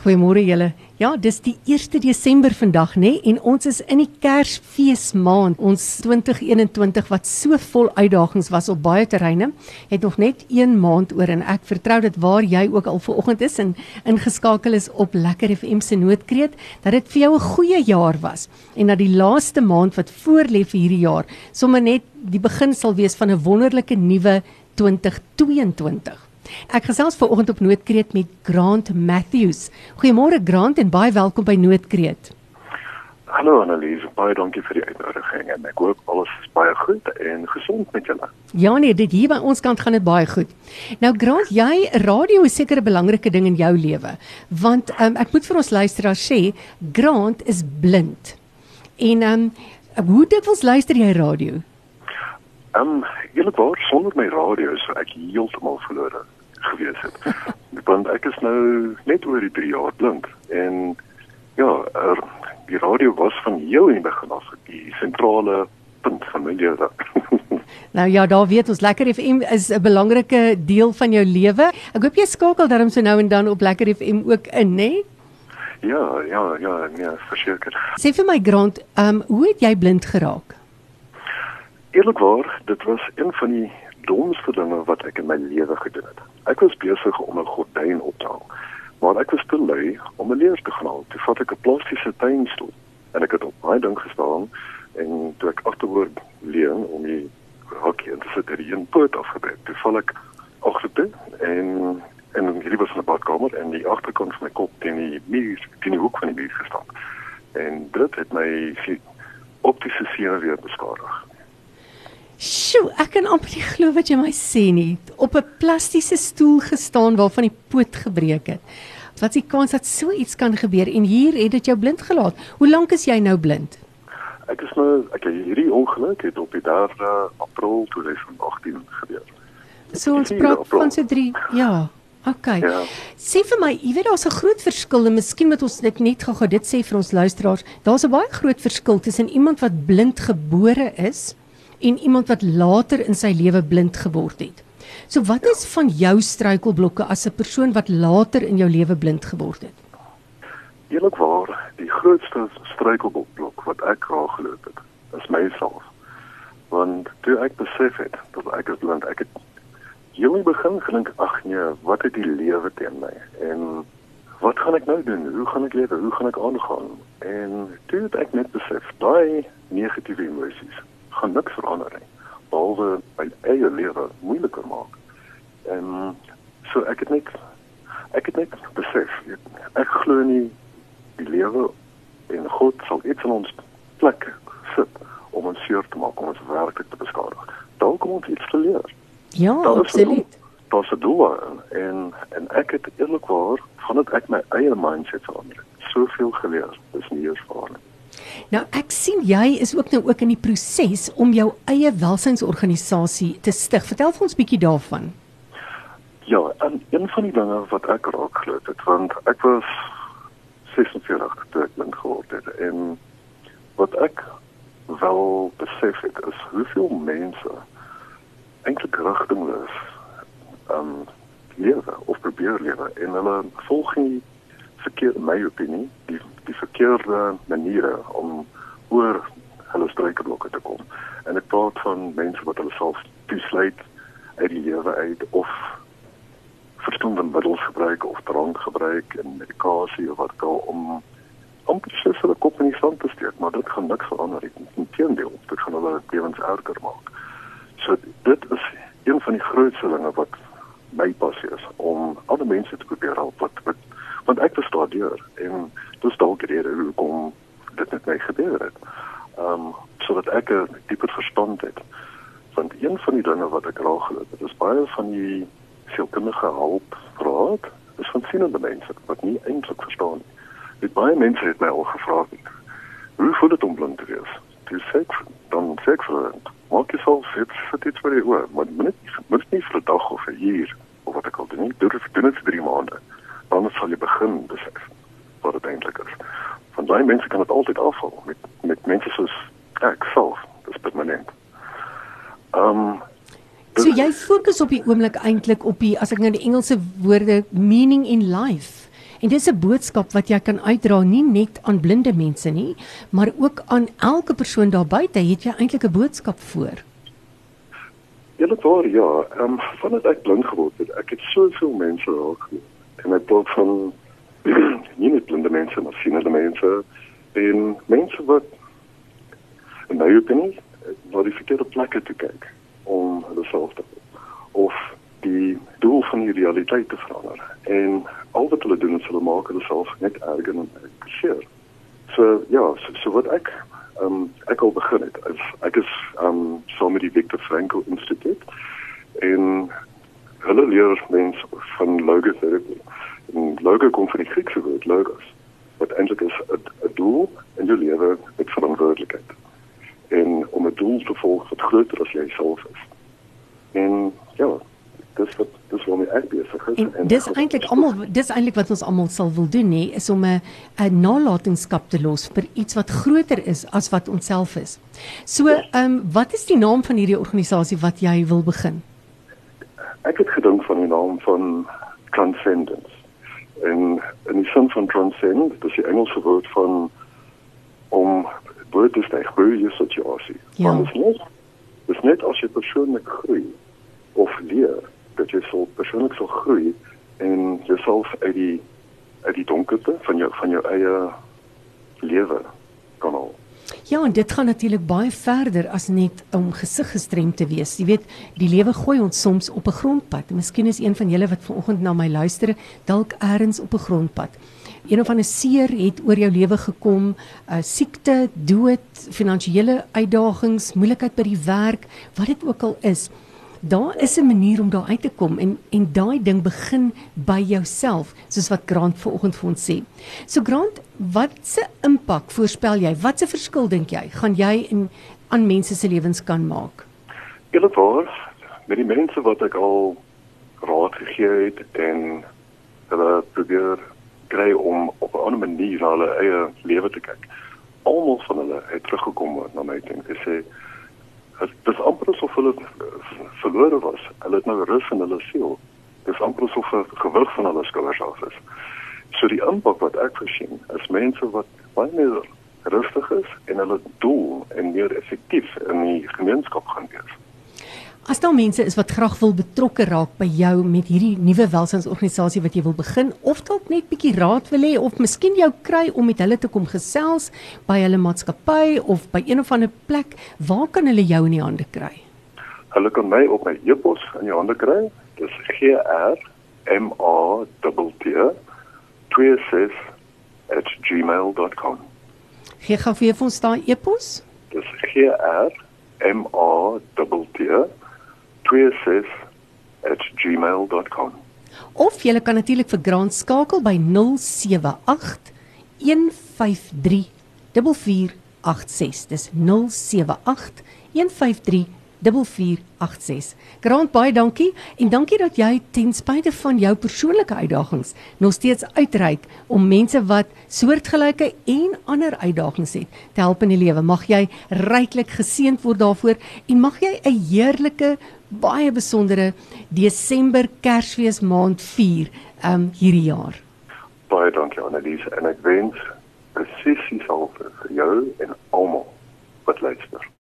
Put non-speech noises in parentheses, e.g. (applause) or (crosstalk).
Goeiemôre julle. Ja, dis die 1 Desember vandag nê en ons is in die Kersfeesmaand. Ons 2021 wat so vol uitdagings was op baie terreine, het nog net 1 maand oor en ek vertrou dit waar jy ook al vanoggend is en ingeskakel is op Lekker FM se noodkreet dat dit vir jou 'n goeie jaar was en dat die laaste maand wat voorlê vir hierdie jaar sommer net die begin sal wees van 'n wonderlike nuwe 2022. Ek gesels ver oggend op Noordkreet met Grant Matthews. Goeiemôre Grant en baie welkom by Noordkreet. Hallo Annelies, baie dankie vir die uitnodiging en ek hoop alles is baie goed en gesond met julle. Ja nee, dit hier by ons kant gaan dit baie goed. Nou Grant, jy radio is seker 'n belangrike ding in jou lewe, want um, ek moet vir ons luisteraars sê, Grant is blind. En um, hoe dikwels luister jy radio? Ehm um, eerlikwaar sonder my radio is ek heeltemal verlore gewees het. Want ek is nou net oor die 3 jaar blind en ja, er, die radio was van heel in die begin af die sentrale punt van my lewe. (laughs) nou ja, daar weet ons Lekker FM is 'n belangrike deel van jou lewe. Ek hoop jy skakel daarom so nou en dan op Lekker FM ook in, né? Ja, ja, ja, nee, verseker. Sê vir my Grant, ehm um, hoe het jy blind geraak? Eerlikwaar, dit was een van die domste dinge wat ek in my lewe gedoen het. Ek was besig om 'n gordyn op te hang, maar ek was te lui om 'n leer te gaan. Toe vat ek 'n plastiese tuinstoel en ek het op my ding gestaan en toe ek agteroor leun om die hakkie in te sit het een poot afgebreek. Toe val ek agtertoe en en hierdie was 'n badkamer en die agterkant van my kop teen die muur, teen die hoek van die muur gestaan. En dit het my optiese sinne weer beskadig. Sjoe, ek kan amper nie glo wat jy my sê nie. Op 'n plastiese stoel gestaan waarvan die poot gebreek het. Wat is die kans dat so iets kan gebeur en hier het dit jou blind gelaat? Hoe lank is jy nou blind? Ek is nou ek hierdie ongeluk het op die 3 April 2018 gebeur. So ons praat van so 3 ja. Okay. Ja. Sê vir my, jy weet daar's 'n groot verskil en miskien moet ons dit net gou-gou dit sê vir ons luisteraars. Daar's 'n baie groot verskil tussen iemand wat blind gebore is en iemand wat later in sy lewe blind geword het. So wat is van jou struikelblokke as 'n persoon wat later in jou lewe blind geword het? Eerlikwaar, die grootste struikelblok wat ek raak geloop het, is myself. Want toe ek besef het dat ek is blind, ek het heel in begin gedink, ag nee, wat het die lewe teen my? En wat gaan ek nou doen? Hoe gaan ek lewe? Hoe gaan ek aangaan? En toe het ek net besef, daai negatiewe emosies gaan niks verander nie behalwe my eie lewe moeiliker maak. En so ek het net ek het net besef ek glo nie die lewe en God sal iets in ons plek sit om ons seer te maak om ons werklik te beskadig. Daar kom ons iets te leer. Ja, absoluut. Dit is doel en en ek het eerlikwaar vandat ek my eie mindset verander het, soveel geleer. Dis nie eers vir nie. Nou ek sien jy is ook nou ook in die proses om jou eie welsynsorganisasie te stig. Vertel vir ons bietjie daarvan. Ja, en een van die dinge wat ek raak glo het, want ek was 46 toe ek blind geword het en wat ek wel besef het is hoeveel mense eintlik rigtingloos um lewe of probeer lewe en hulle volg nie verkeerd in my opinie die die verkeerde maniere om oor hulle struikelblokke te kom. En ek praat van mense wat hulle self toesluit uit die lewe uit of verstommende middels gebruik of drank gebruik en medikasie of wat ook al om om presies hulle kop in die sand te steek, maar dit gaan niks verander nie. Inteendeel, dit gaan hulle lewens erger maak. So dit is een van die grootste dinge wat my passie is om alle mense te probeer help wat wat want ek was daardeur en dis dalk rede hoekom dit met my gebeur het. Ehm um, sodat ek dieper verstand het. Want een van die dinge wat ek raak het, is baie van die sielkundige hulp raad is van sienende mense wat nie eintlik verstaan nie. Dit baie mense het my al gevra. Hoe voel dit om blind te wees? Dis seks dan seks vriend. Maak jy sou sit sit dit vir jou, maar moet nie moet nie vir 'n dag of 'n jaar of wat ek al doen nie. Dit is binne 3 maande. Dan sal jy begin besef wat dit eintlik is. Van daai mense kan dit altyd afval met met mense soos ek self, dis permanent. Ehm um, So jy fokus op die oomblik eintlik op die as ek nou die Engelse woorde meaning in life En dis 'n boodskap wat jy kan uitdra nie net aan blinde mense nie, maar ook aan elke persoon daar buite. Het jy eintlik 'n boodskap voor? Ja, dit waar ja. Ehm um, vandat ek blind geword het, ek het soveel mense raak en ek praat van (clears throat) nie net blinde mense, maar sienende mense en mense wat nou jy kan nie na die verkeerde plekke toe kyk om hulle self te of die doel van die realiteit te verander. En al wat hulle doen is hulle maak hulle self net erger en erger. So ja, so, so wat ek ehm um, ek al begin het. Is, ek is ehm um, saam met die Viktor Frankl Instituut en hulle leer mense van logotherapie. En logo kom van die Griekse woord logos wat eintlik is 'n doel in jou lewe met verantwoordelikheid en om 'n doel te volg wat groter as jouself is. En ja, dis wat dis wat my besig is en, en dis eintlik almal dis eintlik wat ons almal sal wil doen nê is om 'n 'n nalatenskap te los vir iets wat groter is as wat onsself is. So, ehm um, wat is die naam van hierdie organisasie wat jy wil begin? Ek het gedink van die naam van Transcendence. En in die sin van transcend, dis die Engelse woord van om bo te styg bo jou situasie. Ja. Want dit is net dis net as jy persoonlik groei of leer dat jy so persoonlik sal groei en jouself uit die uit die donkerte van jou van jou eie lewe Ja, en dit gaan natuurlik baie verder as net om gesig gestrem te wees. Jy weet, die lewe gooi ons soms op 'n grondpad. Miskien is een van julle wat vanoggend na my luister, dalk eers op 'n grondpad een of ander seer het oor jou lewe gekom, 'n uh, siekte, dood, finansiële uitdagings, moeilikheid by die werk, wat dit ook al is. Daar is 'n manier om daar uit te kom en en daai ding begin by jouself, soos wat Grant vanoggend vir ons sê. So Grant, wat se impak voorspel jy? Wat se verskil dink jy gaan jy in aan mense se lewens kan maak? Eerlikwaar, met die mense wat ek al raad gegee het en hulle probeer kry om op 'n ander manier na hulle eie lewe te kyk. Almal van hulle het teruggekom na my en gesê dit is amper asof hulle verlore was. Hulle het nou rus in hulle siel. Dit is amper asof 'n gewig van hulle skouers af is. So die impak wat ek gesien is mense wat baie meer rustig is en hulle doel en meer effektief in die gemeenskap gaan wees. As daar mense is wat graag wil betrokke raak by jou met hierdie nuwe welsynsorganisasie wat jy wil begin of dalk net bietjie raad wil hê of miskien jou kry om met hulle te kom gesels by hulle maatskappy of by een of ander plek, waar kan hulle jou in die hande kry? Hulle kan my op my e-pos in die hande kry. Dis gr m a t t 26@gmail.com. Gee gou vir ons daai e-pos. Dis gr m a t t 26@gmail.com. Of jy kan natuurlik vir Grant skakel by 078 153 4486. Dis 078 153 4486. Grant baie dankie en dankie dat jy ten spyte van jou persoonlike uitdagings nog steeds uitreik om mense wat soortgelyke en ander uitdagings het te help in die lewe. Mag jy ryklik geseënd word daarvoor en mag jy 'n heerlike baie besondere Desember Kersfees maand vier um hierdie jaar. Baie dankie Annelies en ek wens presies dieselfde vir jou en almal wat luister.